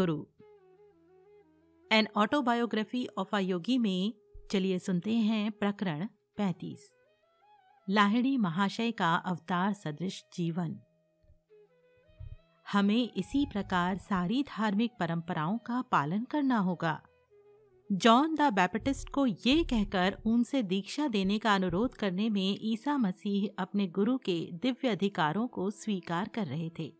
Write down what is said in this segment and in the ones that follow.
Guru. An autobiography of a yogi में चलिए सुनते हैं प्रकरण 35 लाहिड़ी महाशय का अवतार सदृश जीवन। हमें इसी प्रकार सारी धार्मिक परंपराओं का पालन करना होगा। जॉन द बैप्टिस्ट को ये कहकर उनसे दीक्षा देने का अनुरोध करने में ईसा मसीह अपने गुरु के दिव्य अधिकारों को स्वीकार कर रहे थे।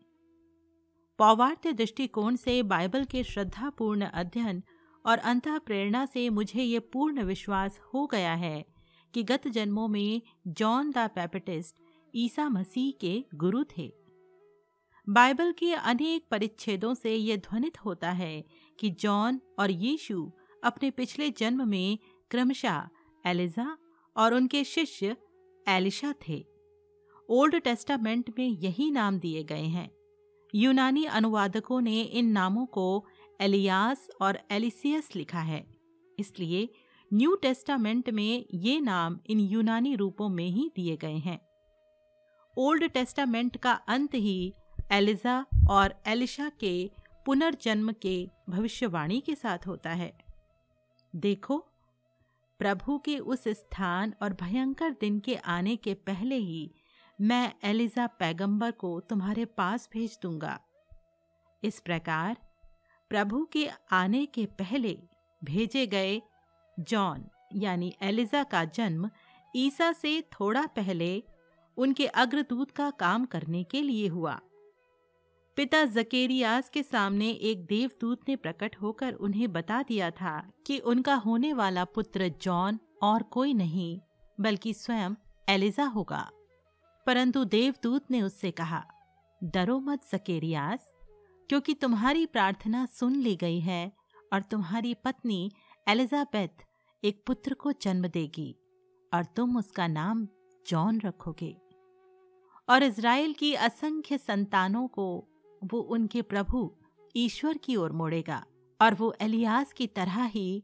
पौवार्थ दृष्टिकोण से बाइबल के श्रद्धापूर्ण अध्ययन और अंत प्रेरणा से मुझे ये पूर्ण विश्वास हो गया है कि गत जन्मों में जॉन द पैपेटिस्ट ईसा मसीह के गुरु थे। बाइबल के अनेक परिच्छेदों से यह ध्वनित होता है कि जॉन और यीशु अपने पिछले जन्म में क्रमशः एलिजा और उनके शिष्य एलिशा थे। ओल्ड टेस्टामेंट में यही नाम दिए गए हैं। यूनानी अनुवादकों ने इन नामों को एलियास और एलिसियस लिखा है। इसलिए न्यू टेस्टामेंट में ये नाम इन यूनानी रूपों में ही दिए गए हैं। ओल्ड टेस्टामेंट का अंत ही एलिजा और एलिशा के पुनर्जन्म के भविष्यवाणी के साथ होता है। देखो, प्रभु के उस स्थान और भयंकर दिन के आने के पहले ही मैं एलिजा पैगंबर को तुम्हारे पास भेज दूँगा। इस प्रकार प्रभु के आने के पहले भेजे गए जॉन यानी एलिजा का जन्म ईसा से थोड़ा पहले उनके अग्रदूत का काम करने के लिए हुआ। पिता जकेरियास के सामने एक देवदूत ने प्रकट होकर उन्हें बता दिया था कि उनका होने वाला पुत्र जॉन और कोई नहीं, बल्कि स्वयं एलिजा होगा। परंतु देवदूत ने उससे कहा, डरो मत, सकेरियास, क्योंकि तुम्हारी प्रार्थना सुन ली गई है और तुम्हारी पत्नी एलिजाबेथ एक पुत्र को जन्म देगी और तुम उसका नाम जॉन रखोगे। और इज़राइल की असंख्य संतानों को वो उनके प्रभु ईश्वर की ओर मोड़ेगा और वो एलियास की तरह ही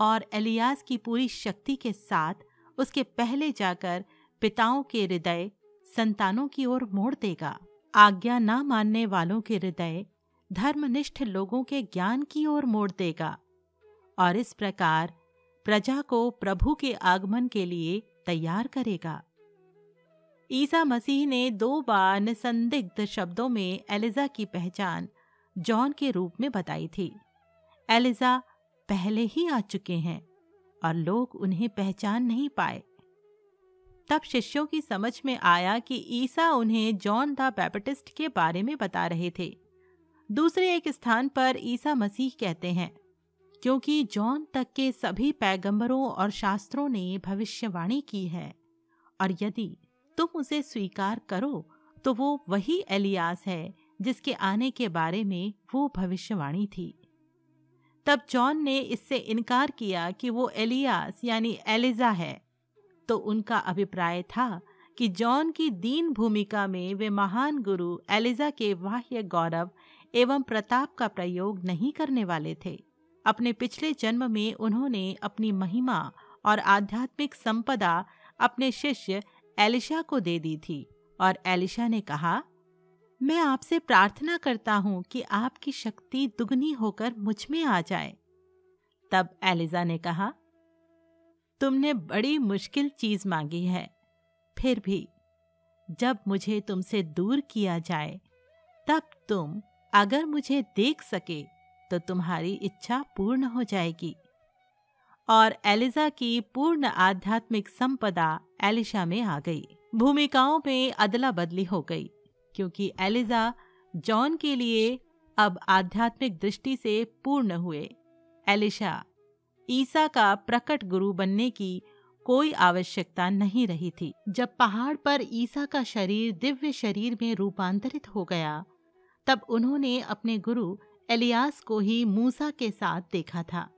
और एलियास की पूरी शक्ति के साथ उसके पहले जाकर पिताओं के हृदय संतानों की ओर मोड़ देगा। आज्ञा न मानने वालों के हृदय धर्मनिष्ठ लोगों के ज्ञान की ओर मोड़ देगा। और इस प्रकार प्रजा को प्रभु के आगमन के लिए तैयार करेगा। ईसा मसीह ने दो बार निसंदिग्ध शब्दों में एलिजा की पहचान जॉन के रूप में बताई थी। एलिजा पहले ही आ चुके हैं और लोग उन्हें पहचान नहीं पाए। तब शिष्यों की समझ में आया कि ईसा उन्हें जॉन द बैप्टिस्ट के बारे में बता रहे थे। दूसरे एक स्थान पर ईसा मसीह कहते हैं, क्योंकि जॉन तक के सभी पैगंबरों और शास्त्रों ने भविष्यवाणी की है। और यदि तुम उसे स्वीकार करो तो वो वही एलियास है, जिसके आने के बारे में वो भविष्यवाणी थी। तब जॉन ने इससे इनकार किया कि वो एलियास यानी एलिजा है। तो उनका अभिप्राय था कि जॉन की दीन भूमिका में वे महान गुरु एलिजा के बाह्य गौरव एवं प्रताप का प्रयोग नहीं करने वाले थे। अपने पिछले जन्म में उन्होंने अपनी महिमा और आध्यात्मिक संपदा अपने शिष्य एलिशा को दे दी थी और एलिशा ने कहा, मैं आपसे प्रार्थना करता हूँ कि आपकी शक्ति दुगनी होकर मुझमें आ जाए। तब एलिजा ने कहा तुमने बड़ी मुश्किल चीज़ मांगी है। फिर भी, जब मुझे तुमसे दूर किया जाए, तब तुम अगर मुझे देख सके तो तुम्हारी इच्छा पूर्ण हो जाएगी। और एलिजा की पूर्ण आध्यात्मिक संपदा एलिशा में आ गई। भूमिकाओं में अदला बदली हो गई, क्योंकि एलिजा जॉन के लिए अब आध्यात्मिक दृष्टि से पूर्ण हुए। एलिशा ईसा का प्रकट गुरु बनने की कोई आवश्यकता नहीं रही थी। जब पहाड़ पर ईसा का शरीर दिव्य शरीर में रूपांतरित हो गया, तब उन्होंने अपने गुरु एलियास को ही मूसा के साथ देखा था।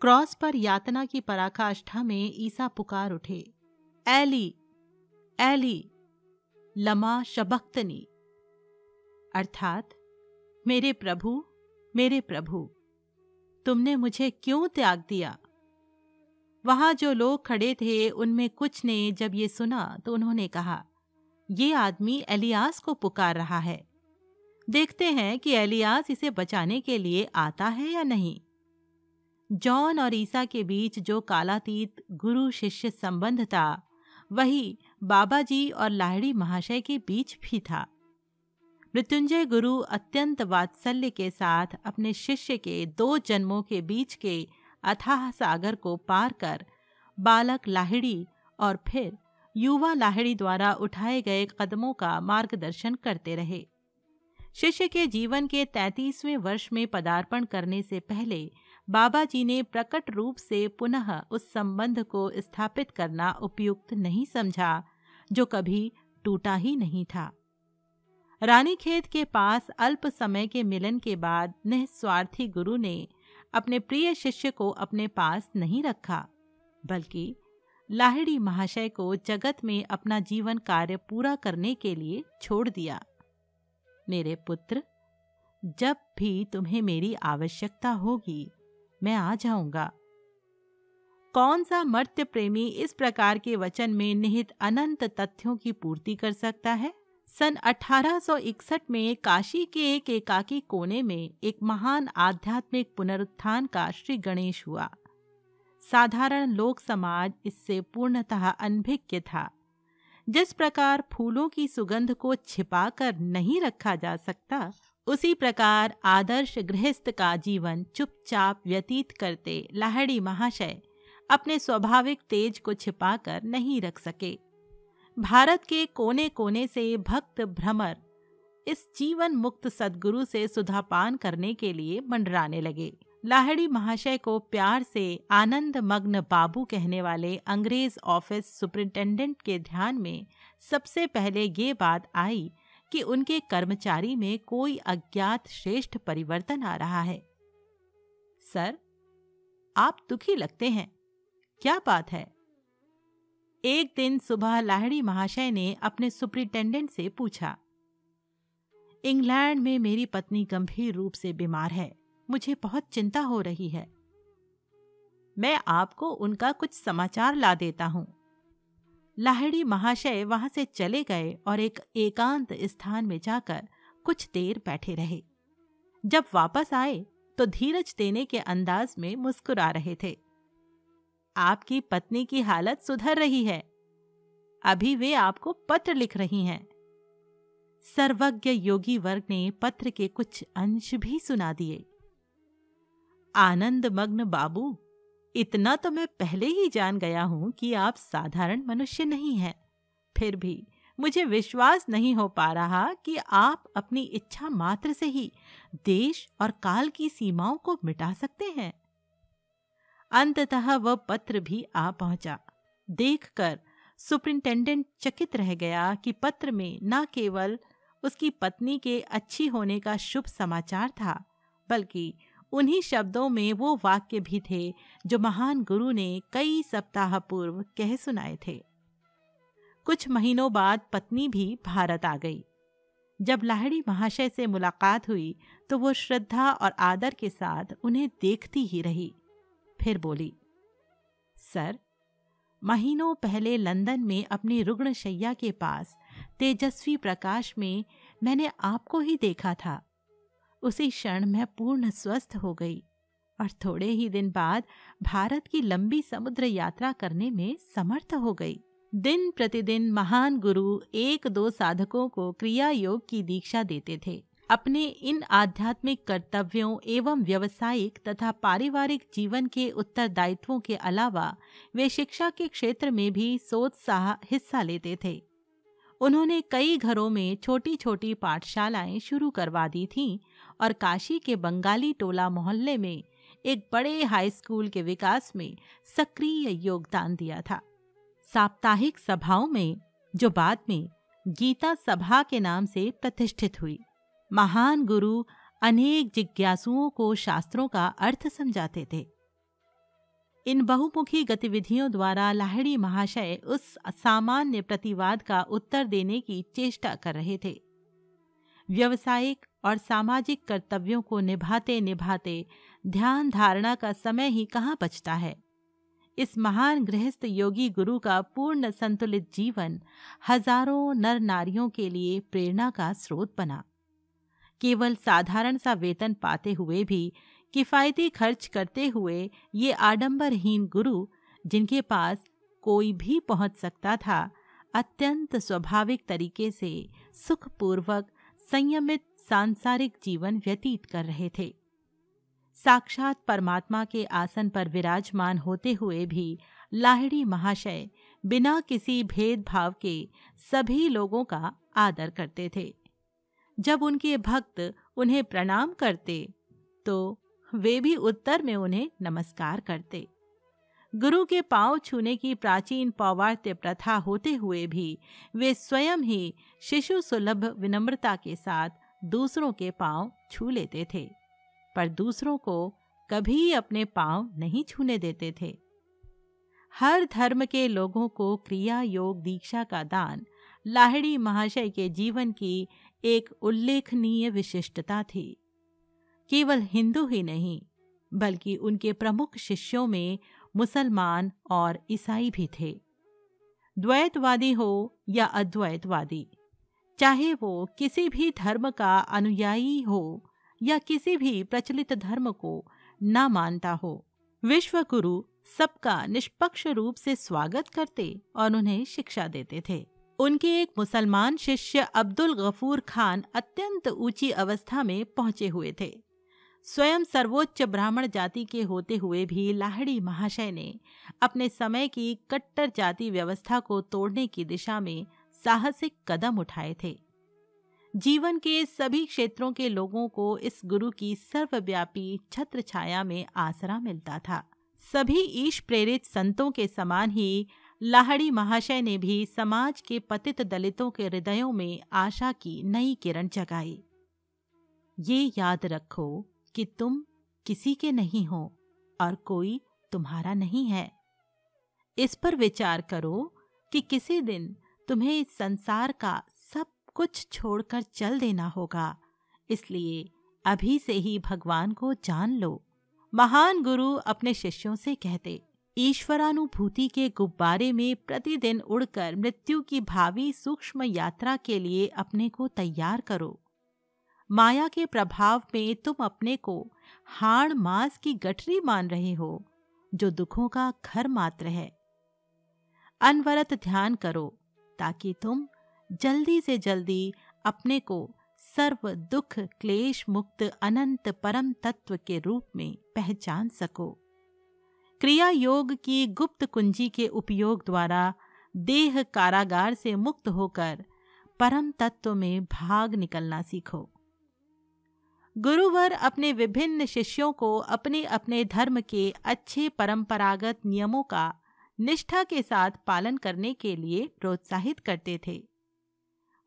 क्रॉस पर यातना की पराकाष्ठा में ईसा पुकार उठे। एली एली, लमा शबक्तनी। अर्थात, मेरे प्रभु मेरे प्रभु। तुमने मुझे क्यों त्याग दिया? वहाँ जो लोग खड़े थे, उनमें कुछ ने जब ये सुना तो उन्होंने कहा, ये आदमी एलियास को पुकार रहा है। देखते हैं कि एलियास इसे बचाने के लिए आता है या नहीं। जॉन और ईसा के बीच जो कालातीत गुरु शिष्य संबंध था, वही बाबा जी और लाहड़ी महाशय के बीच भी था। मृत्युंजय गुरु अत्यंत वात्सल्य के साथ अपने शिष्य के दो जन्मों के बीच के अथाह सागर को पार कर बालक लाहिड़ी और फिर युवा लाहिड़ी द्वारा उठाए गए कदमों का मार्गदर्शन करते रहे। शिष्य के जीवन के तैतीसवें वर्ष में पदार्पण करने से पहले बाबा जी ने प्रकट रूप से पुनः उस संबंध को स्थापित करना उपयुक्त नहीं समझा, जो कभी टूटा ही नहीं था। रानीखेत के पास अल्प समय के मिलन के बाद निस्वार्थी गुरु ने अपने प्रिय शिष्य को अपने पास नहीं रखा, बल्कि लाहिड़ी महाशय को जगत में अपना जीवन कार्य पूरा करने के लिए छोड़ दिया। मेरे पुत्र, जब भी तुम्हें मेरी आवश्यकता होगी, मैं आ जाऊँगा। कौन सा मर्त्य प्रेमी इस प्रकार के वचन में निहित अनंत तथ्यों की पूर्ति कर सकता है? सन 1861 में काशी के एक एकाकी कोने में एक महान आध्यात्मिक पुनरुत्थान का श्री गणेश हुआ। साधारण लोक समाज इससे पूर्णतः अनभिज्ञ था। जिस प्रकार फूलों की सुगंध को छिपाकर नहीं रखा जा सकता, उसी प्रकार आदर्श गृहस्थ का जीवन चुपचाप व्यतीत करते लाहड़ी महाशय अपने स्वाभाविक तेज को छिपाकर नहीं रख सके। भारत के कोने कोने से भक्त भ्रमर इस जीवन मुक्त सदगुरु से सुधापान करने के लिए मंडराने लगे। लाहड़ी महाशय को प्यार से आनंद मग्न बाबू कहने वाले अंग्रेज़ ऑफ़िस सुपरिंटेंडेंट के ध्यान में सबसे पहले ये बात आई कि उनके कर्मचारी में कोई अज्ञात श्रेष्ठ परिवर्तन आ रहा है। सर, आप दुखी लगते हैं। क्या बात है? एक दिन सुबह लाहड़ी महाशय ने अपने सुपरिंटेंडेंट से पूछा, इंग्लैंड में मेरी पत्नी गंभीर रूप से बीमार है। मुझे बहुत चिंता हो रही है। मैं आपको उनका कुछ समाचार ला देता हूँ। लाहड़ी महाशय वहाँ से चले गए और एक एकांत स्थान में जाकर कुछ देर बैठे रहे। जब वापस आए तो धीरज देने के अंदाज में मुस्कुरा रहे थे। आपकी पत्नी की हालत सुधर रही है। अभी वे आपको पत्र लिख रही हैं। सर्वज्ञ योगी वर्ग ने पत्र के कुछ अंश भी सुना दिए। आनंद मग्न बाबू, इतना तो मैं पहले ही जान गया हूँ कि आप साधारण मनुष्य नहीं हैं। फिर भी मुझे विश्वास नहीं हो पा रहा कि आप अपनी इच्छा मात्र से ही देश और काल की सीमाओं को मिटा सकते हैं। अंततः वह पत्र भी आ पहुँचा। देखकर सुपरिंटेंडेंट चकित रह गया कि पत्र में न केवल उसकी पत्नी के अच्छी होने का शुभ समाचार था, बल्कि उन्हीं शब्दों में वो वाक्य भी थे जो महान गुरु ने कई सप्ताह पूर्व कह सुनाए थे। कुछ महीनों बाद पत्नी भी भारत आ गई। जब लाहड़ी महाशय से मुलाकात हुई तो वो श्रद्धा और आदर के साथ उन्हें देखती ही रही। फिर बोली, सर, महीनों पहले लंदन में अपनी रुग्ण शैया के पास तेजस्वी प्रकाश में मैंने आपको ही देखा था। उसी क्षण मैं पूर्ण स्वस्थ हो गई और थोड़े ही दिन बाद भारत की लंबी समुद्र यात्रा करने में समर्थ हो गई। दिन प्रतिदिन महान गुरु एक दो साधकों को क्रिया योग की दीक्षा देते थे। अपने इन आध्यात्मिक कर्तव्यों एवं व्यवसायिक तथा पारिवारिक जीवन के उत्तरदायित्वों के अलावा वे शिक्षा के क्षेत्र में भी सोत्साह हिस्सा लेते थे। उन्होंने कई घरों में छोटी छोटी पाठशालाएँ शुरू करवा दी थीं और काशी के बंगाली टोला मोहल्ले में एक बड़े हाई स्कूल के विकास में सक्रिय योगदान दिया था। साप्ताहिक सभाओं में, जो बाद में गीता सभा के नाम से प्रतिष्ठित हुई। महान गुरु अनेक जिज्ञासुओं को शास्त्रों का अर्थ समझाते थे। इन बहुमुखी गतिविधियों द्वारा लाहड़ी महाशय उस सामान्य प्रतिवाद का उत्तर देने की चेष्टा कर रहे थे। व्यवसायिक और सामाजिक कर्तव्यों को निभाते निभाते ध्यान धारणा का समय ही कहाँ बचता है? इस महान गृहस्थ योगी गुरु का पूर्ण संतुलित जीवन हज़ारों नर नारियों के लिए प्रेरणा का स्रोत बना। केवल साधारण सा वेतन पाते हुए भी किफ़ायती खर्च करते हुए ये आडंबरहीन गुरु, जिनके पास कोई भी पहुँच सकता था, अत्यंत स्वाभाविक तरीके से सुखपूर्वक, संयमित, सांसारिक जीवन व्यतीत कर रहे थे। साक्षात परमात्मा के आसन पर विराजमान होते हुए भी लाहिड़ी महाशय बिना किसी भेदभाव के सभी लोगों का आदर करते थे। जब उनके भक्त उन्हें प्रणाम करते तो वे भी उत्तर में उन्हें नमस्कार करते। गुरु के पाँव छूने की प्राचीन पौवार्त्य प्रथा होते हुए भी वे स्वयं ही शिशु सुलभ विनम्रता के साथ दूसरों के पाँव छू लेते थे, पर दूसरों को कभी अपने पाँव नहीं छूने देते थे। हर धर्म के लोगों को क्रिया योग दीक्षा का दान लाहड़ी महाशय के जीवन की एक उल्लेखनीय विशिष्टता थी। केवल हिंदू ही नहीं, बल्कि उनके प्रमुख शिष्यों में मुसलमान और ईसाई भी थे। द्वैतवादी हो या अद्वैतवादी, चाहे वो किसी भी धर्म का अनुयायी हो या किसी भी प्रचलित धर्म को न मानता हो, विश्वगुरु सबका निष्पक्ष रूप से स्वागत करते और उन्हें शिक्षा देते थे। उनके एक मुसलमान शिष्य अब्दुल गफूर खान अत्यंत ऊँची अवस्था में पहुँचे हुए थे। स्वयं सर्वोच्च ब्राह्मण जाति के होते हुए भी लाहड़ी महाशय ने अपने समय की कट्टर जाति व्यवस्था को तोड़ने की दिशा में साहसिक कदम उठाए थे। जीवन के सभी क्षेत्रों के लोगों को इस गुरु की सर्वव्यापी छत्र छाया में आसरा मिलता था। सभी ईश प्रेरित संतों के समान ही लाहड़ी महाशय ने भी समाज के पतित दलितों के हृदयों में आशा की नई किरण जगाई। ये याद रखो कि तुम किसी के नहीं हो और कोई तुम्हारा नहीं है। इस पर विचार करो कि किसी दिन तुम्हें इस संसार का सब कुछ छोड़कर चल देना होगा। इसलिए अभी से ही भगवान को जान लो। महान गुरु अपने शिष्यों से कहते ईश्वरानुभूति के गुब्बारे में प्रतिदिन उड़कर मृत्यु की भावी सूक्ष्म यात्रा के लिए अपने को तैयार करो। माया के प्रभाव में तुम अपने को हाड़ मांस की गठरी मान रहे हो, जो दुखों का घर मात्र है। अनवरत ध्यान करो, ताकि तुम जल्दी से जल्दी अपने को सर्व दुख, क्लेश मुक्त, अनंत परम तत्व के रूप में पहचान सको। क्रिया योग की गुप्त कुंजी के उपयोग द्वारा देह कारागार से मुक्त होकर परम तत्व में भाग निकलना सीखो। गुरुवर अपने विभिन्न शिष्यों को अपने अपने धर्म के अच्छे परंपरागत नियमों का निष्ठा के साथ पालन करने के लिए प्रोत्साहित करते थे।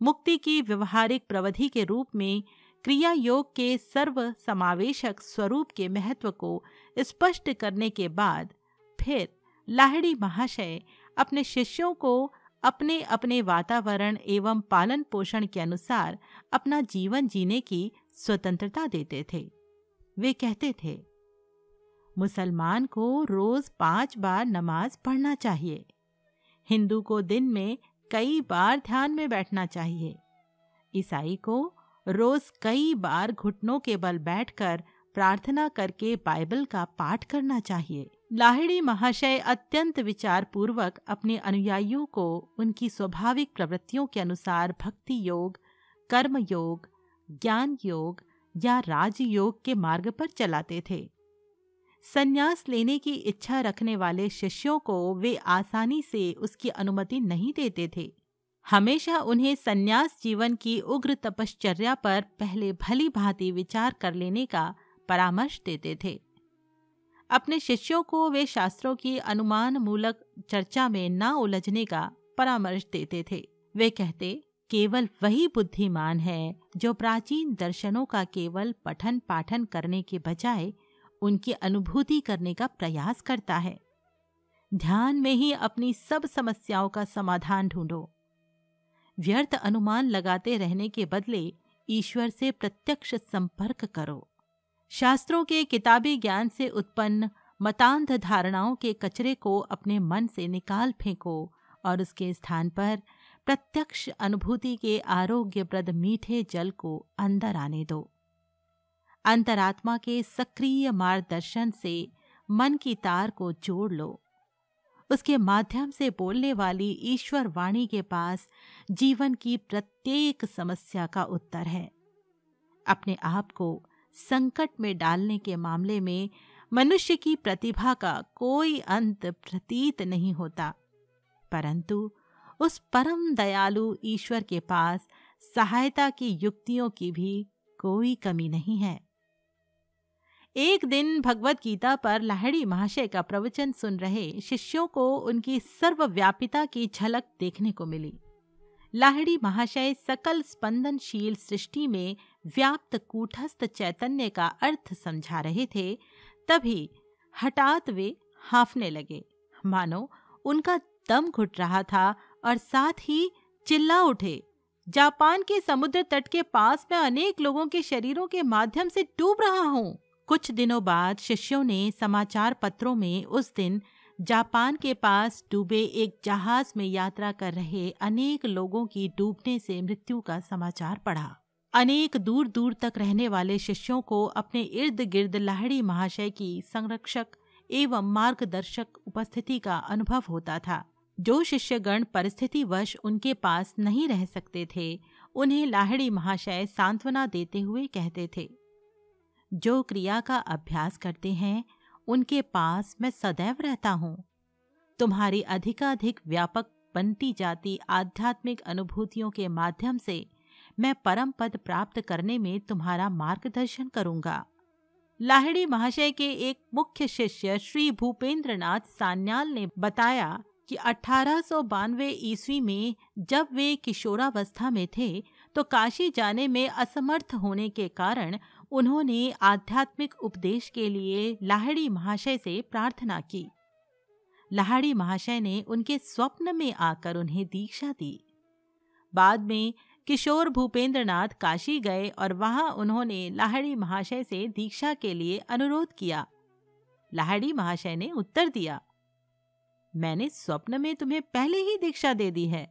मुक्ति की व्यवहारिक प्रवधि के रूप में क्रिया योग के सर्व समावेशक स्वरूप के महत्व को स्पष्ट करने के बाद फिर लाहड़ी महाशय अपने शिष्यों को अपने अपने वातावरण एवं पालन पोषण के अनुसार अपना जीवन जीने की स्वतंत्रता देते थे। वे कहते थे, मुसलमान को रोज पाँच बार नमाज़ पढ़ना चाहिए। हिंदू को दिन में कई बार ध्यान में बैठना चाहिए। ईसाई को रोज कई बार घुटनों के बल बैठकर प्रार्थना करके बाइबल का पाठ करना चाहिए। लाहिड़ी महाशय अत्यंत विचार पूर्वक अपने अनुयायियों को उनकी स्वाभाविक प्रवृत्तियों के अनुसार भक्ति योग, कर्म योग, ज्ञान योग या राजयोग के मार्ग पर चलाते थे। संन्यास लेने की इच्छा रखने वाले शिष्यों को वे आसानी से उसकी अनुमति नहीं देते थे। हमेशा उन्हें संन्यास जीवन की उग्र तपश्चर्या पर पहले भली भांति विचार कर लेने का परामर्श देते थे। अपने शिष्यों को वे शास्त्रों की अनुमान मूलक चर्चा में न उलझने का परामर्श देते थे। वे कहते, केवल वही बुद्धिमान है जो प्राचीन दर्शनों का केवल पठन पाठन करने के बजाय उनकी अनुभूति करने का प्रयास करता है। ध्यान में ही अपनी सब समस्याओं का समाधान ढूंढो। व्यर्थ अनुमान लगाते रहने के बदले ईश्वर से प्रत्यक्ष संपर्क करो। शास्त्रों के किताबी ज्ञान से उत्पन्न मतांध धारणाओं के कचरे को अपने मन से निकाल फेंको और उसके स्थान पर प्रत्यक्ष अनुभूति के आरोग्यप्रद मीठे जल को अंदर आने दो। अंतरात्मा के सक्रिय मार्गदर्शन से मन की तार को जोड़ लो। उसके माध्यम से बोलने वाली ईश्वर वाणी के पास जीवन की प्रत्येक समस्या का उत्तर है। अपने आप को संकट में डालने के मामले में मनुष्य की प्रतिभा का कोई अंत प्रतीत नहीं होता। परंतु उस परम दयालु ईश्वर के पास सहायता की युक्तियों की भी कोई कमी नहीं है। एक दिन भगवत गीता पर लाहड़ी महाशय का प्रवचन सुन रहे शिष्यों को उनकी सर्वव्यापिता की झलक देखने को मिली। लाहड़ी महाशय सकल स्पंदनशील सृष्टि में व्याप्त कूटस्थ चैतन्य का अर्थ समझा रहे थे, तभी हठात वे हाफने लगे। मानो, उनका दम घुट रहा था और साथ ही चिल्ला उठे। जापान के समुद्र तट के पास मैं अनेक लोगों के शरीरों के माध्यम से डूब रहा हूँ। कुछ दिनों बाद शिष्यों ने समाचार पत्रों में उस दिन जापान के पास डूबे एक जहाज़ में यात्रा कर रहे अनेक लोगों की डूबने से मृत्यु का समाचार पढ़ा। अनेक दूर दूर तक रहने वाले शिष्यों को अपने इर्द गिर्द लाहड़ी महाशय की संरक्षक एवं मार्गदर्शक उपस्थिति का अनुभव होता था। जो शिष्यगण परिस्थितिवश उनके पास नहीं रह सकते थे, उन्हें लाहड़ी महाशय सांत्वना देते हुए कहते थे। जो क्रिया का अभ्यास करते हैं, उनके पास मैं सदैव रहता हूँ। तुम्हारी अधिकाधिक व्यापक बनती जाती आध्यात्मिक अनुभूतियों के माध्यम से मैं परम पद प्राप्त करने में तुम्हारा मार्गदर्शन करूँगा। लाहिड़ी महाशय के एक मुख्य शिष्य श्री भूपेंद्र नाथ सान्याल ने बताया कि अठारह ईस्वी में जब वे किशोरावस्था में थे तो काशी जाने में असमर्थ होने के कारण उन्होंने आध्यात्मिक उपदेश के लिए लाहड़ी महाशय से प्रार्थना की। लाहड़ी महाशय ने उनके स्वप्न में आकर उन्हें दीक्षा दी। बाद में किशोर भूपेंद्रनाथ काशी गए और वहाँ उन्होंने लाहड़ी महाशय से दीक्षा के लिए अनुरोध किया। लाहड़ी महाशय ने उत्तर दिया, मैंने स्वप्न में तुम्हें पहले ही दीक्षा दे दी है।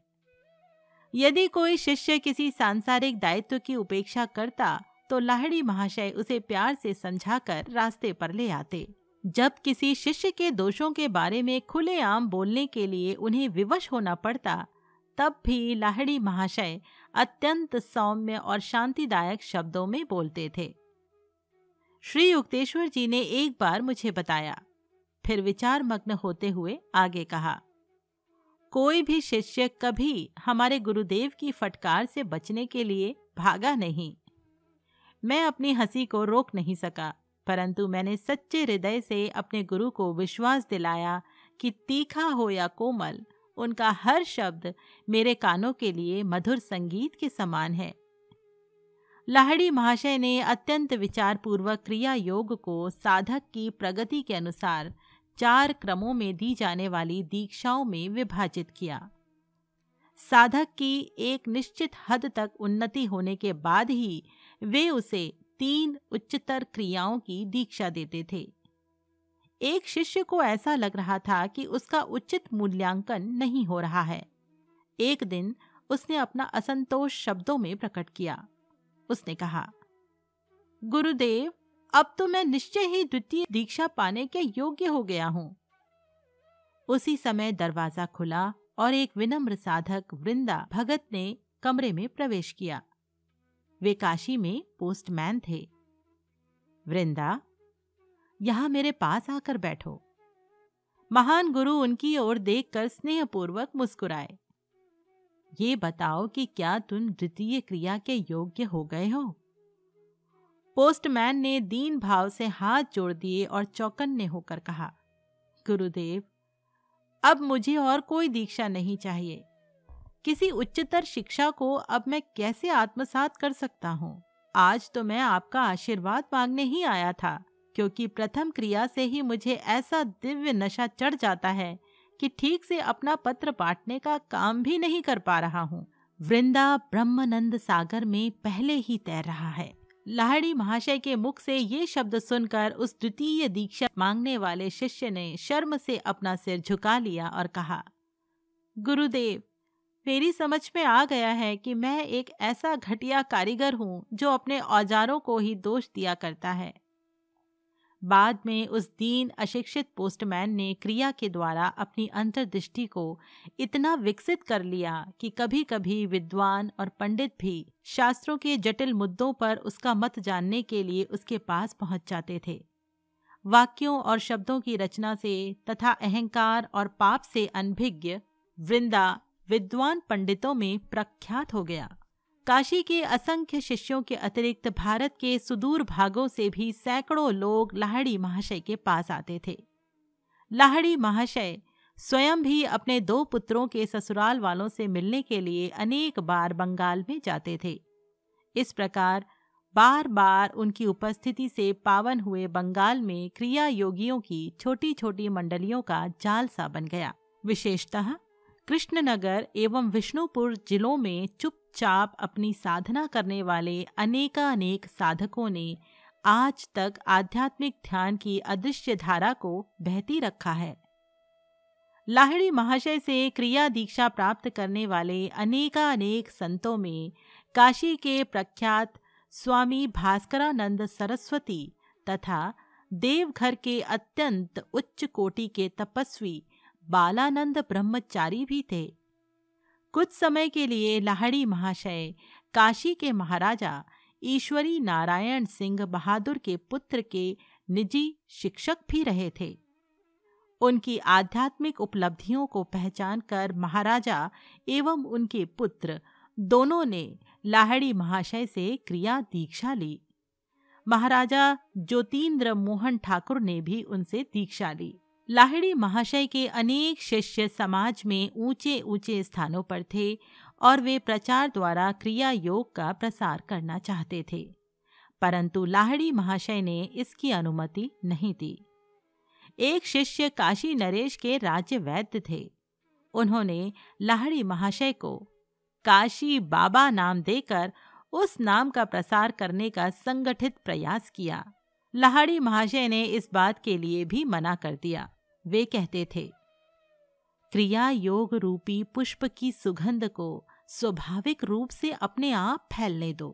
यदि कोई शिष्य किसी सांसारिक दायित्व की उपेक्षा करता तो लाहड़ी महाशय उसे प्यार से समझाकर रास्ते पर ले आते। जब किसी शिष्य के दोषों के बारे में खुलेआम बोलने के लिए उन्हें विवश होना पड़ता, तब भी लाहड़ी महाशय अत्यंत सौम्य और शांतिदायक शब्दों में बोलते थे। श्री युक्तेश्वर जी ने एक बार मुझे बताया। फिर विचार मग्न होते हुए आगे कहा, कोई भी शिष्य कभी हमारे गुरुदेव की फटकार से बचने के लिए भागा नहीं। मैं अपनी हँसी को रोक नहीं सका, परंतु मैंने सच्चे हृदय से अपने गुरु को विश्वास दिलाया कि तीखा हो या कोमल, उनका हर शब्द मेरे कानों के लिए मधुर संगीत के समान है। लाहड़ी महाशय ने अत्यंत विचारपूर्वक क्रिया योग को साधक की प्रगति के अनुसार चार क्रमों में दी जाने वाली दीक्षाओं में विभाजित किया। साधक की एक निश्चित हद तक उन्नति होने के बाद ही वे उसे तीन उच्चतर क्रियाओं की दीक्षा देते थे। एक शिष्य को ऐसा लग रहा था कि उसका उचित मूल्यांकन नहीं हो रहा है। एक दिन उसने अपना असंतोष शब्दों में प्रकट किया। उसने कहा, गुरुदेव, अब तो मैं निश्चय ही द्वितीय दीक्षा पाने के योग्य हो गया हूँ। उसी समय दरवाज़ा खुला और एक विनम्र साधक वृंदा भगत ने कमरे में प्रवेश किया। वे काशी में पोस्टमैन थे। वृंदा, यहाँ मेरे पास आकर बैठो। महान गुरु उनकी ओर देखकर स्नेहपूर्वक मुस्कुराए। ये बताओ कि क्या तुम द्वितीय क्रिया के योग्य हो गए हो? पोस्टमैन ने दीन भाव से हाथ जोड़ दिए और चौकन्ने होकर कहा, गुरुदेव, अब मुझे और कोई दीक्षा नहीं चाहिए। किसी उच्चतर शिक्षा को अब मैं कैसे आत्मसात कर सकता हूँ? आज तो मैं आपका आशीर्वाद मांगने ही आया था, क्योंकि प्रथम क्रिया से ही मुझे ऐसा दिव्य नशा चढ़ जाता है कि ठीक से अपना पत्र बांटने का काम भी नहीं कर पा रहा हूँ। वृंदा ब्रह्मानंद सागर में पहले ही तैर रहा है। लाहड़ी महाशय के मुख से ये शब्द सुनकर उस द्वितीय दीक्षा मांगने वाले शिष्य ने शर्म से अपना सिर झुका लिया और कहा, गुरुदेव मेरी समझ में आ गया है कि मैं एक ऐसा घटिया कारीगर हूँ जो अपने औजारों को ही दोष दिया करता है। बाद में उस दीन, अशिक्षित पोस्टमैन ने क्रिया के द्वारा अपनी अंतर्दृष्टि को इतना विकसित कर लिया कि कभी कभी विद्वान और पंडित भी शास्त्रों के जटिल मुद्दों पर उसका मत जानने के लिए उसके पास पहुँच जाते थे। वाक्यों और शब्दों की रचना से तथा अहंकार और पाप से अनभिज्ञ, वृंदा विद्वान पंडितों में प्रख्यात हो गया। काशी के असंख्य शिष्यों के अतिरिक्त भारत के सुदूर भागों से भी सैकड़ों लोग लाहड़ी महाशय के पास आते थे। लाहड़ी महाशय स्वयं भी अपने दो पुत्रों के ससुराल वालों से मिलने के लिए अनेक बार बंगाल में जाते थे। इस प्रकार बार बार उनकी उपस्थिति से पावन हुए बंगाल में क्रिया योगियों की छोटी छोटी मंडलियों का जाल सा बन गया। विशेषतः कृष्णनगर एवं विष्णुपुर जिलों में चुपचाप अपनी साधना करने वाले अनेकानेक साधकों ने आज तक आध्यात्मिक ध्यान की अदृश्य धारा को बहती रखा है। लाहिड़ी महाशय से क्रिया दीक्षा प्राप्त करने वाले अनेकानेक संतों में काशी के प्रख्यात स्वामी भास्करानंद सरस्वती तथा देवघर के अत्यंत उच्च कोटि के तपस्वी बालानंद ब्रह्मचारी भी थे। कुछ समय के लिए लाहड़ी महाशय, काशी के महाराजा, ईश्वरी नारायण सिंह बहादुर के पुत्र के निजी शिक्षक भी रहे थे। उनकी आध्यात्मिक उपलब्धियों को पहचान कर महाराजा एवं उनके पुत्र दोनों ने लाहड़ी महाशय से क्रिया दीक्षा ली। महाराजा ज्योतिन्द्र मोहन ठाकुर ने भी उनसे दीक्षा ली। लाहिड़ी महाशय के अनेक शिष्य समाज में ऊँचे ऊँचे स्थानों पर थे और वे प्रचार द्वारा क्रिया योग का प्रसार करना चाहते थे। परंतु लाहड़ी महाशय ने इसकी अनुमति नहीं दी। एक शिष्य काशी नरेश के राज्य वैद्य थे। उन्होंने लाहड़ी महाशय को काशी बाबा नाम देकर उस नाम का प्रसार करने का संगठित प्रयास किया। लाहड़ी महाशय ने इस बात के लिए भी मना कर दिया। वे कहते थे, क्रिया योग रूपी पुष्प की सुगंध को स्वाभाविक रूप से अपने आप फैलने दो।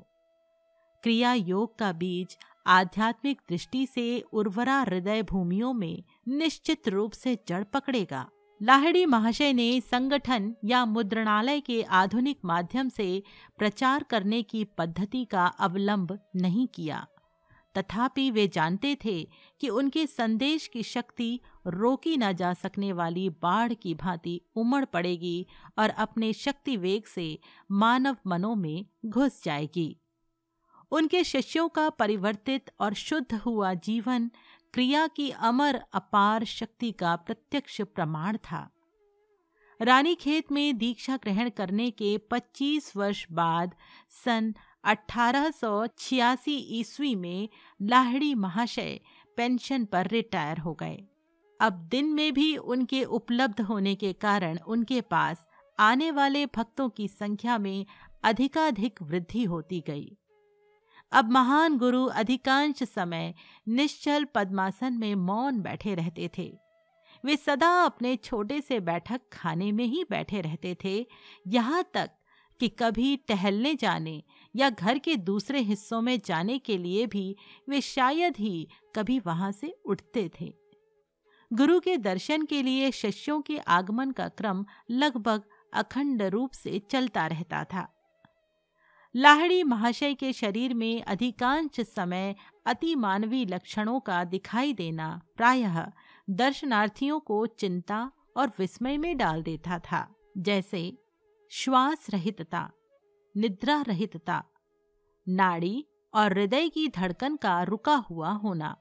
क्रिया योग का बीज आध्यात्मिक दृष्टि से उर्वरा हृदय भूमियों में निश्चित रूप से जड़ पकड़ेगा। लाहड़ी महाशय ने संगठन या मुद्रणालय के आधुनिक माध्यम से प्रचार करने की पद्धति का अवलंब नहीं किया। तथापि वे जानते थे कि उनके संदेश की शक्ति रोकी न जा सकने वाली बाढ़ की भांति उमड़ पड़ेगी और अपने शक्ति वेग से मानव मनों में घुस जाएगी। उनके शिष्यों का परिवर्तित और शुद्ध हुआ जीवन क्रिया की अमर, अपार शक्ति का प्रत्यक्ष प्रमाण था। रानीखेत में दीक्षा ग्रहण करने के 25 वर्ष बाद सन अठारह सौ छियासी ईस्वी में लाहड़ी महाशय पेंशन पर रिटायर हो गए। अब दिन में भी उनके उपलब्ध होने के कारण उनके पास आने वाले भक्तों की संख्या में अधिकाधिक वृद्धि होती गई। अब महान गुरु अधिकांश समय निश्चल पद्मासन में मौन बैठे रहते थे। वे सदा अपने छोटे से बैठक खाने में ही बैठे रहते थे, यहाँ तक कि कभी टहलने जाने या घर के दूसरे हिस्सों में जाने के लिए भी वे शायद ही कभी वहाँ से उठते थे। गुरु के दर्शन के लिए शिष्यों के आगमन का क्रम लगभग अखंड रूप से चलता रहता था। लाहड़ी महाशय के शरीर में अधिकांश समय अति मानवीय लक्षणों का दिखाई देना प्रायः दर्शनार्थियों को चिंता और विस्मय में डाल देता था, जैसे श्वास रहितता। निद्रा रहितता नाड़ी और हृदय की धड़कन का रुका हुआ होना।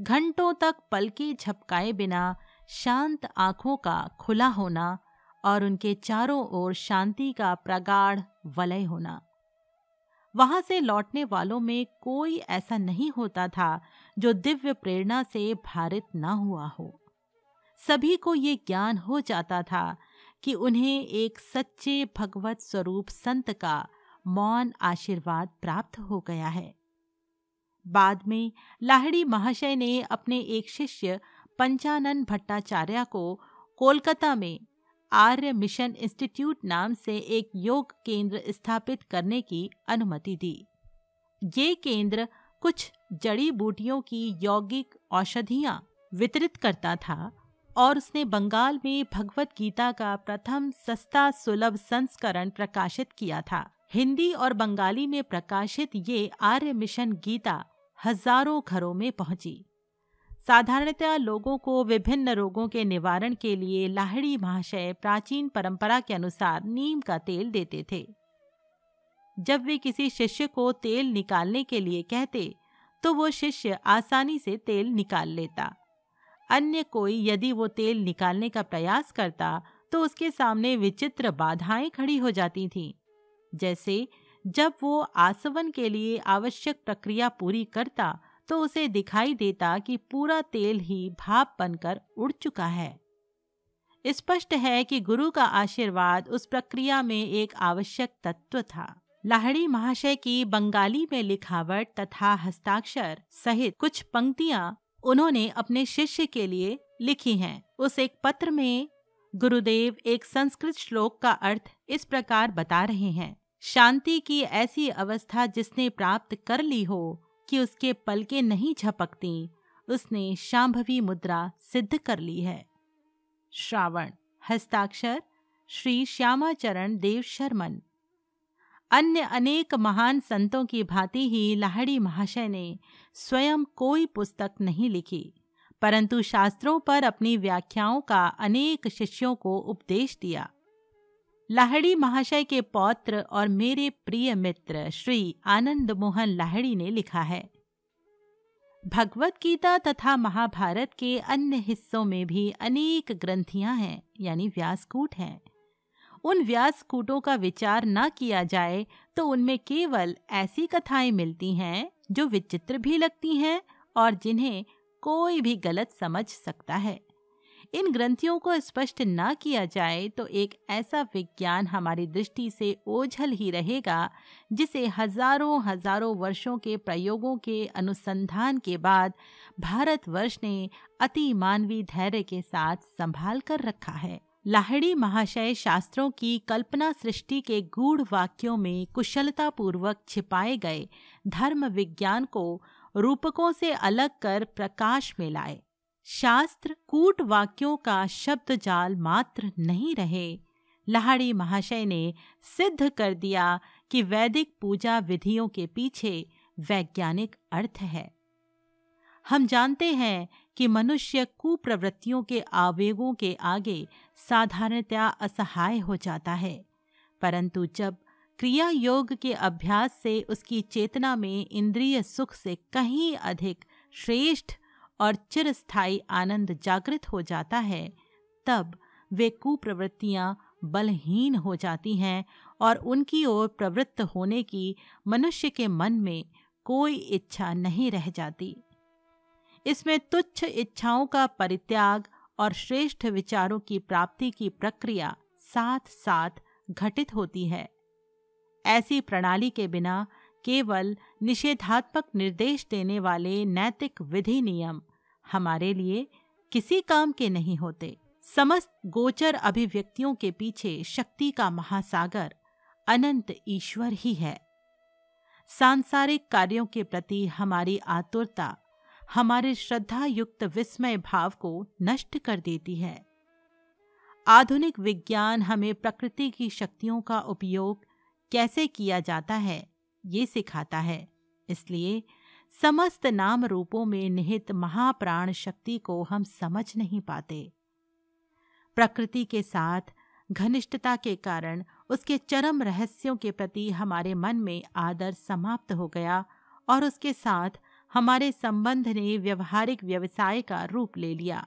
घंटों तक पलके झपकाए बिना शांत आँखों का खुला होना और उनके चारों ओर शांति का प्रगाढ़ वलय होना। वहाँ से लौटने वालों में कोई ऐसा नहीं होता था जो दिव्य प्रेरणा से भारित न हुआ हो। सभी को ये ज्ञान हो जाता था कि उन्हें एक सच्चे भगवत स्वरूप संत का मौन आशीर्वाद प्राप्त हो गया है। बाद में लाहड़ी महाशय ने अपने एक शिष्य पंचानन भट्टाचार्य को कोलकाता में आर्य मिशन इंस्टीट्यूट नाम से एक योग केंद्र स्थापित करने की अनुमति दी। ये केंद्र कुछ जड़ी बूटियों की यौगिक औषधियाँ वितरित करता था और उसने बंगाल में भगवत गीता का प्रथम सस्ता सुलभ संस्करण प्रकाशित किया था। हिंदी और बंगाली में प्रकाशित ये आर्य मिशन गीता हज़ारों घरों में पहुँची। साधारणतः लोगों को विभिन्न रोगों के निवारण के लिए लाहड़ी महाशय प्राचीन परंपरा के अनुसार नीम का तेल देते थे। जब वे किसी शिष्य को तेल निकालने के लिए कहते तो वो शिष्य आसानी से तेल निकाल लेता। अन्य कोई यदि वो तेल निकालने का प्रयास करता तो उसके सामने विचित्र बाधाएँ खड़ी हो जाती थीं। जैसे, जब वो आसवन के लिए आवश्यक प्रक्रिया पूरी करता तो उसे दिखाई देता कि पूरा तेल ही भाप बनकर उड़ चुका है। स्पष्ट है कि गुरु का आशीर्वाद उस प्रक्रिया में एक आवश्यक तत्व था। लाहड़ी महाशय की बंगाली में लिखावट तथा हस्ताक्षर सहित कुछ पंक्तियाँ उन्होंने अपने शिष्य के लिए लिखी हैं। उस एक पत्र में गुरुदेव एक संस्कृत श्लोक का अर्थ इस प्रकार बता रहे हैं। शांति की ऐसी अवस्था जिसने प्राप्त कर ली हो कि उसके पलके नहीं झपकती, उसने शांभवी मुद्रा सिद्ध कर ली है। श्रावण, हस्ताक्षर, श्री श्यामाचरण देव शर्मन। अन्य अनेक महान संतों की भांति ही लाहड़ी महाशय ने स्वयं कोई पुस्तक नहीं लिखी। परंतु शास्त्रों पर अपनी व्याख्याओं का अनेक शिष्यों को उपदेश दिया। लाहड़ी महाशय के पौत्र और मेरे प्रिय मित्र श्री आनंद मोहन लाहड़ी ने लिखा है। भगवत गीता तथा महाभारत के अन्य हिस्सों में भी अनेक ग्रंथियाँ हैं, यानी व्यासकूट हैं। उन व्यासकूटों का विचार न किया जाए तो उनमें केवल ऐसी कथाएँ मिलती हैं, जो विचित्र भी लगती हैं और जिन्हें कोई भी गलत समझ सकता है। इन ग्रंथियों को स्पष्ट न किया जाए तो एक ऐसा विज्ञान हमारी दृष्टि से ओझल ही रहेगा, जिसे हज़ारों हज़ारों वर्षों के प्रयोगों के अनुसंधान के बाद भारतवर्ष ने अति मानवीय धैर्य के साथ संभाल कर रखा है। लाहड़ी महाशय शास्त्रों की कल्पना सृष्टि के गूढ़ वाक्यों में कुशलता पूर्वक छिपाए गए धर्म विज्ञान को रूपकों से अलग कर प्रकाश में लाए शास्त्र कूट वाक्यों का शब्द जाल मात्र नहीं रहे। लाहड़ी महाशय ने सिद्ध कर दिया कि वैदिक पूजा विधियों के पीछे वैज्ञानिक अर्थ है। हम जानते हैं कि मनुष्य कुप्रवृत्तियों के आवेगों के आगे साधारणतया असहाय हो जाता है। परंतु जब क्रिया योग के अभ्यास से उसकी चेतना में इंद्रिय सुख से कहीं अधिक श्रेष्ठ और चिरस्थायी आनंद जागृत हो जाता है, तब वे कुप्रवृत्तियाँ बलहीन हो जाती हैं और उनकी ओर प्रवृत्त होने की मनुष्य के मन में कोई इच्छा नहीं रह जाती। इसमें तुच्छ इच्छाओं का परित्याग और श्रेष्ठ विचारों की प्राप्ति की प्रक्रिया साथ साथ घटित होती है। ऐसी प्रणाली के बिना केवल निषेधात्मक निर्देश देने वाले नैतिक विधि नियम हमारे लिए किसी काम के नहीं होते। समस्त गोचर अभिव्यक्तियों के पीछे शक्ति का महासागर अनंत ईश्वर ही है। सांसारिक कार्यों के प्रति हमारी आतुरता हमारे श्रद्धा युक्त विस्मय भाव को नष्ट कर देती है। आधुनिक विज्ञान हमें प्रकृति की शक्तियों का उपयोग कैसे किया जाता है, ये सिखाता है। इसलिए समस्त नाम रूपों में निहित महाप्राण शक्ति को हम समझ नहीं पाते। प्रकृति के साथ घनिष्ठता के कारण उसके चरम रहस्यों के प्रति हमारे मन में आदर समाप्त हो गया और उसके साथ हमारे संबंध ने व्यवहारिक व्यवसाय का रूप ले लिया।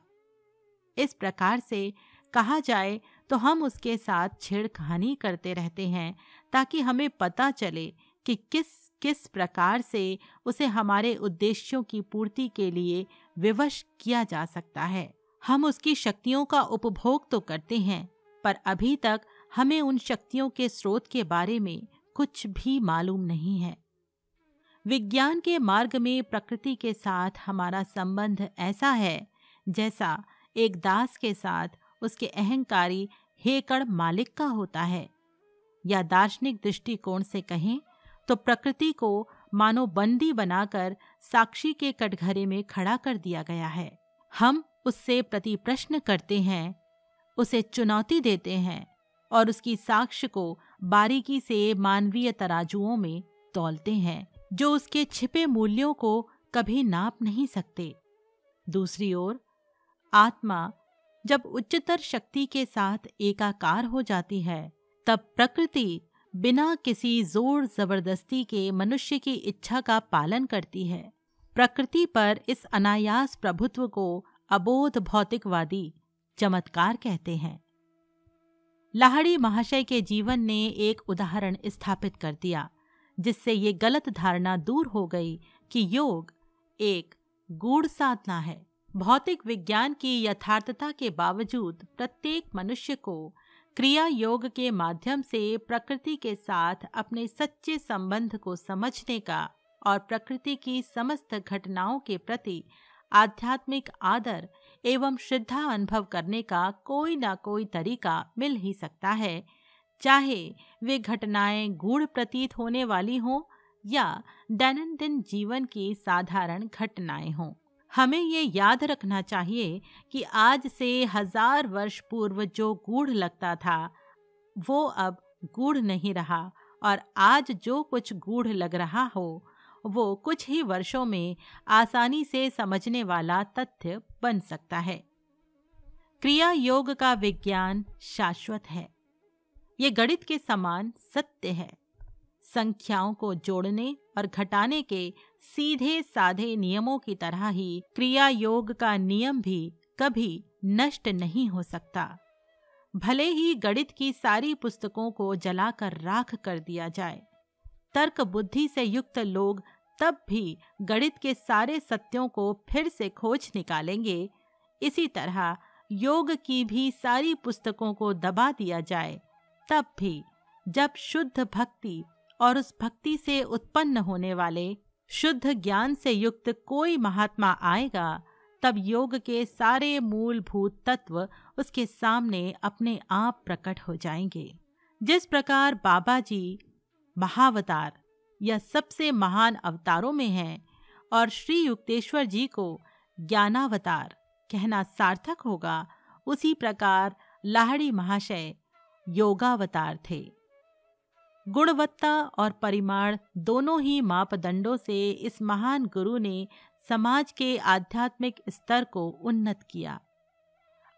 इस प्रकार से कहा जाए तो हम उसके साथ छेड़खानी करते रहते हैं, ताकि हमें पता चले कि किस किस प्रकार से उसे हमारे उद्देश्यों की पूर्ति के लिए विवश किया जा सकता है। हम उसकी शक्तियों का उपभोग तो करते हैं, पर अभी तक हमें उन शक्तियों के स्रोत के बारे में कुछ भी मालूम नहीं है। विज्ञान के मार्ग में प्रकृति के साथ हमारा संबंध ऐसा है, जैसा एक दास के साथ उसके अहंकारी हेकड़ मालिक का होता है। या दार्शनिक दृष्टिकोण से कहें तो प्रकृति को मानो बंदी बनाकर साक्षी के कटघरे में खड़ा कर दिया गया है। हम उससे प्रति प्रश्न करते हैं, उसे चुनौती देते हैं और उसकी साक्ष्य को बारीकी से मानवीय तराजुओं में तौलते हैं। जो उसके छिपे मूल्यों को कभी नाप नहीं सकते। दूसरी ओर, आत्मा जब उच्चतर शक्ति के साथ एकाकार हो जाती है, तब प्रकृति बिना किसी ज़ोर ज़बरदस्ती के मनुष्य की इच्छा का पालन करती है। प्रकृति पर इस अनायास प्रभुत्व को अबोध भौतिकवादी, चमत्कार कहते हैं। लाहड़ी महाशय के जीवन ने एक उदाहरण स्थापित कर दिया। जिससे ये गलत धारणा दूर हो गई कि योग एक गूढ़ साधना है। भौतिक विज्ञान की यथार्थता के बावजूद प्रत्येक मनुष्य को क्रिया योग के माध्यम से प्रकृति के साथ अपने सच्चे संबंध को समझने का और प्रकृति की समस्त घटनाओं के प्रति आध्यात्मिक आदर एवं श्रद्धा अनुभव करने का कोई ना कोई तरीका मिल ही सकता है। चाहे वे घटनाएँ गूढ़ प्रतीत होने वाली हों या दैनंदिन जीवन की साधारण घटनाएँ हों। हमें ये याद रखना चाहिए कि आज से हज़ार वर्ष पूर्व जो गूढ़ लगता था, वो अब गूढ़ नहीं रहा और आज जो कुछ गूढ़ लग रहा हो, वो कुछ ही वर्षों में आसानी से समझने वाला तथ्य बन सकता है। क्रिया योग का विज्ञान शाश्वत है। ये गणित के समान सत्य है। संख्याओं को जोड़ने और घटाने के सीधे साधे नियमों की तरह ही क्रिया योग का नियम भी कभी नष्ट नहीं हो सकता। भले ही गणित की सारी पुस्तकों को जलाकर राख कर दिया जाए, तर्क बुद्धि से युक्त लोग तब भी गणित के सारे सत्यों को फिर से खोज निकालेंगे। इसी तरह योग की भी सारी पुस्तकों को दबा दिया जाए तब भी, जब शुद्ध भक्ति और उस भक्ति से उत्पन्न होने वाले शुद्ध ज्ञान से युक्त कोई महात्मा आएगा, तब योग के सारे मूलभूत तत्व उसके सामने अपने आप प्रकट हो जाएँगे। जिस प्रकार बाबा जी महावतार या सबसे महान अवतारों में हैं और श्री युक्तेश्वर जी को ज्ञानावतार कहना सार्थक होगा, उसी प्रकार लाहड़ी महाशय योगावतार थे। गुणवत्ता और परिमाण दोनों ही मापदंडों से इस महान गुरु ने समाज के आध्यात्मिक स्तर को उन्नत किया।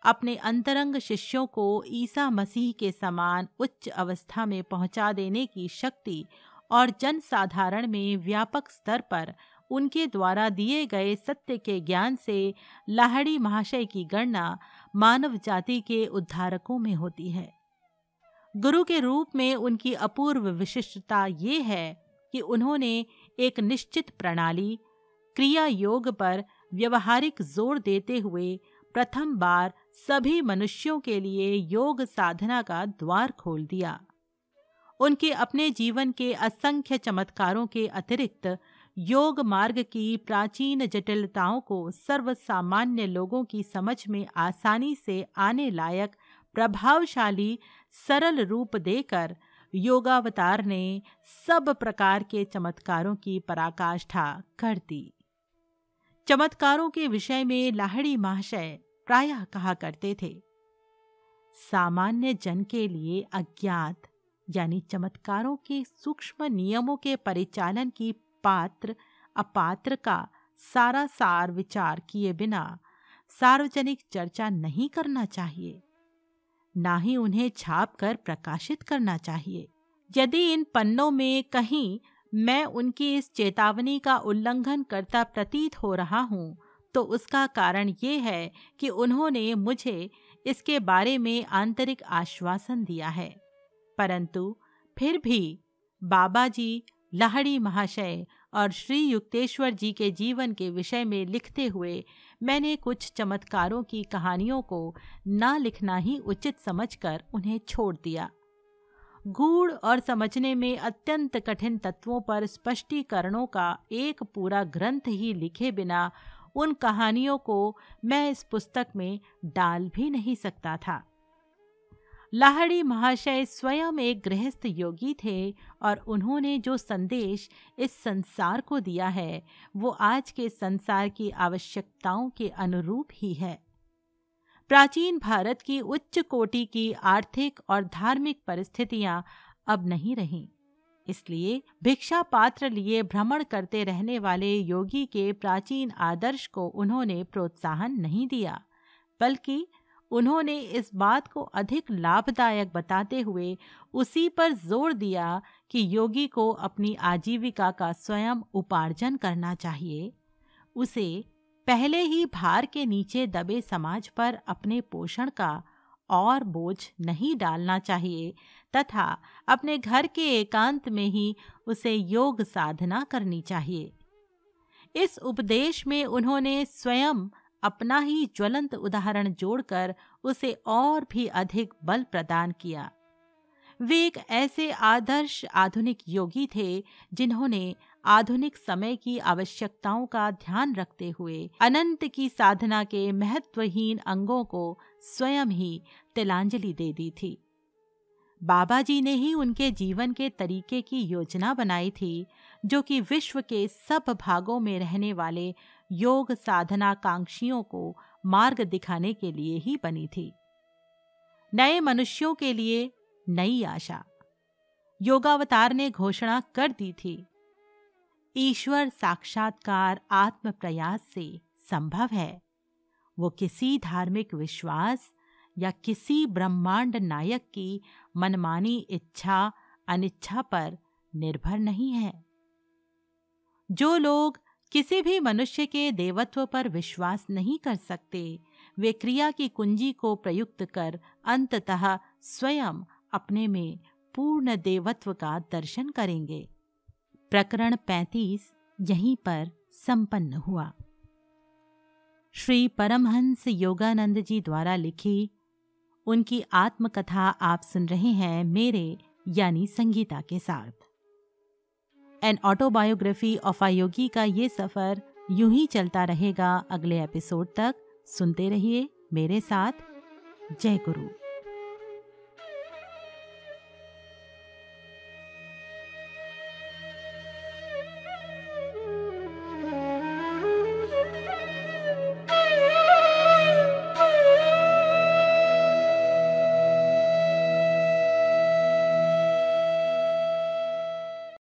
अपने अंतरंग शिष्यों को ईसा मसीह के समान उच्च अवस्था में पहुँचा देने की शक्ति और जन साधारण में व्यापक स्तर पर उनके द्वारा दिए गए सत्य के ज्ञान से लाहड़ी महाशय की गणना मानव जाति के उद्धारकों में होती है। गुरु के रूप में उनकी अपूर्व विशिष्टता ये है कि उन्होंने एक निश्चित प्रणाली, क्रिया योग पर व्यवहारिक ज़ोर देते हुए प्रथम बार सभी मनुष्यों के लिए योग साधना का द्वार खोल दिया। उनके अपने जीवन के असंख्य चमत्कारों के अतिरिक्त योग मार्ग की प्राचीन जटिलताओं को सर्वसामान्य लोगों की समझ में आसानी से आने लायक प्रभावशाली, सरल रूप देकर योगावतार ने सब प्रकार के चमत्कारों की पराकाष्ठा कर दी। चमत्कारों के विषय में लाहड़ी महाशय प्रायः कहा करते थे, सामान्य जन के लिए अज्ञात, यानी चमत्कारों के सूक्ष्म नियमों के परिचालन की पात्र, अपात्र का सारा सार विचार किए बिना सार्वजनिक चर्चा नहीं करना चाहिए। ना ही उन्हें छाप कर प्रकाशित करना चाहिए। यदि इन पन्नों में कहीं मैं उनकी इस चेतावनी का उल्लंघन करता प्रतीत हो रहा हूँ तो उसका कारण ये है कि उन्होंने मुझे इसके बारे में आंतरिक आश्वासन दिया है। परंतु फिर भी बाबा जी, लाहड़ी महाशय और श्री युक्तेश्वर जी के जीवन के विषय में लिखते हुए मैंने कुछ चमत्कारों की कहानियों को ना लिखना ही उचित समझकर उन्हें छोड़ दिया। गूढ़ और समझने में अत्यंत कठिन तत्वों पर स्पष्टीकरणों का एक पूरा ग्रंथ ही लिखे बिना उन कहानियों को मैं इस पुस्तक में डाल भी नहीं सकता था। लाहड़ी महाशय स्वयं एक गृहस्थ योगी थे और उन्होंने जो संदेश इस संसार को दिया है, वो आज के संसार की आवश्यकताओं के अनुरूप ही है। प्राचीन भारत की उच्च कोटि की आर्थिक और धार्मिक परिस्थितियाँ अब नहीं रहीं। इसलिए भिक्षा पात्र लिए भ्रमण करते रहने वाले योगी के प्राचीन आदर्श को उन्होंने प्रोत्साहन नहीं दिया, बल्कि उन्होंने इस बात को अधिक लाभदायक बताते हुए उसी पर ज़ोर दिया कि योगी को अपनी आजीविका का स्वयं उपार्जन करना चाहिए। उसे पहले ही भार के नीचे दबे समाज पर अपने पोषण का और बोझ नहीं डालना चाहिए तथा अपने घर के एकांत में ही उसे योग साधना करनी चाहिए। इस उपदेश में उन्होंने स्वयं अपना ही ज्वलंत उदाहरण जोड़कर उसे और भी अधिक बल प्रदान किया। वे एक ऐसे आदर्श आधुनिक योगी थे जिन्होंने आधुनिक समय की आवश्यकताओं का ध्यान रखते हुए अनंत की साधना के महत्वहीन अंगों को स्वयं ही तिलांजलि दे दी थी। बाबा जी ने ही उनके जीवन के तरीके की योजना बनाई थी, जो कि विश्व के सब भागों में रहने वाले योग साधना कांक्षियों को मार्ग दिखाने के लिए ही बनी थी। नए मनुष्यों के लिए नई आशा। योगावतार ने घोषणा कर दी थी, ईश्वर साक्षात्कार आत्म प्रयास से संभव है। वो किसी धार्मिक विश्वास या किसी ब्रह्मांड नायक की मनमानी इच्छा, अनिच्छा पर निर्भर नहीं है। जो लोग किसी भी मनुष्य के देवत्व पर विश्वास नहीं कर सकते। वे क्रिया की कुंजी को प्रयुक्त कर अंततः स्वयं अपने में पूर्ण देवत्व का दर्शन करेंगे। प्रकरण पैंतीस यहीं पर संपन्न हुआ। श्री परमहंस योगानंद जी द्वारा लिखी उनकी आत्मकथा आप सुन रहे हैं मेरे यानी संगीता के साथ। एन ऑटोबायोग्राफी ऑफ़ आयोगी का ये सफ़र यूँ ही चलता रहेगा अगले एपिसोड तक। सुनते रहिए मेरे साथ। जय गुरु।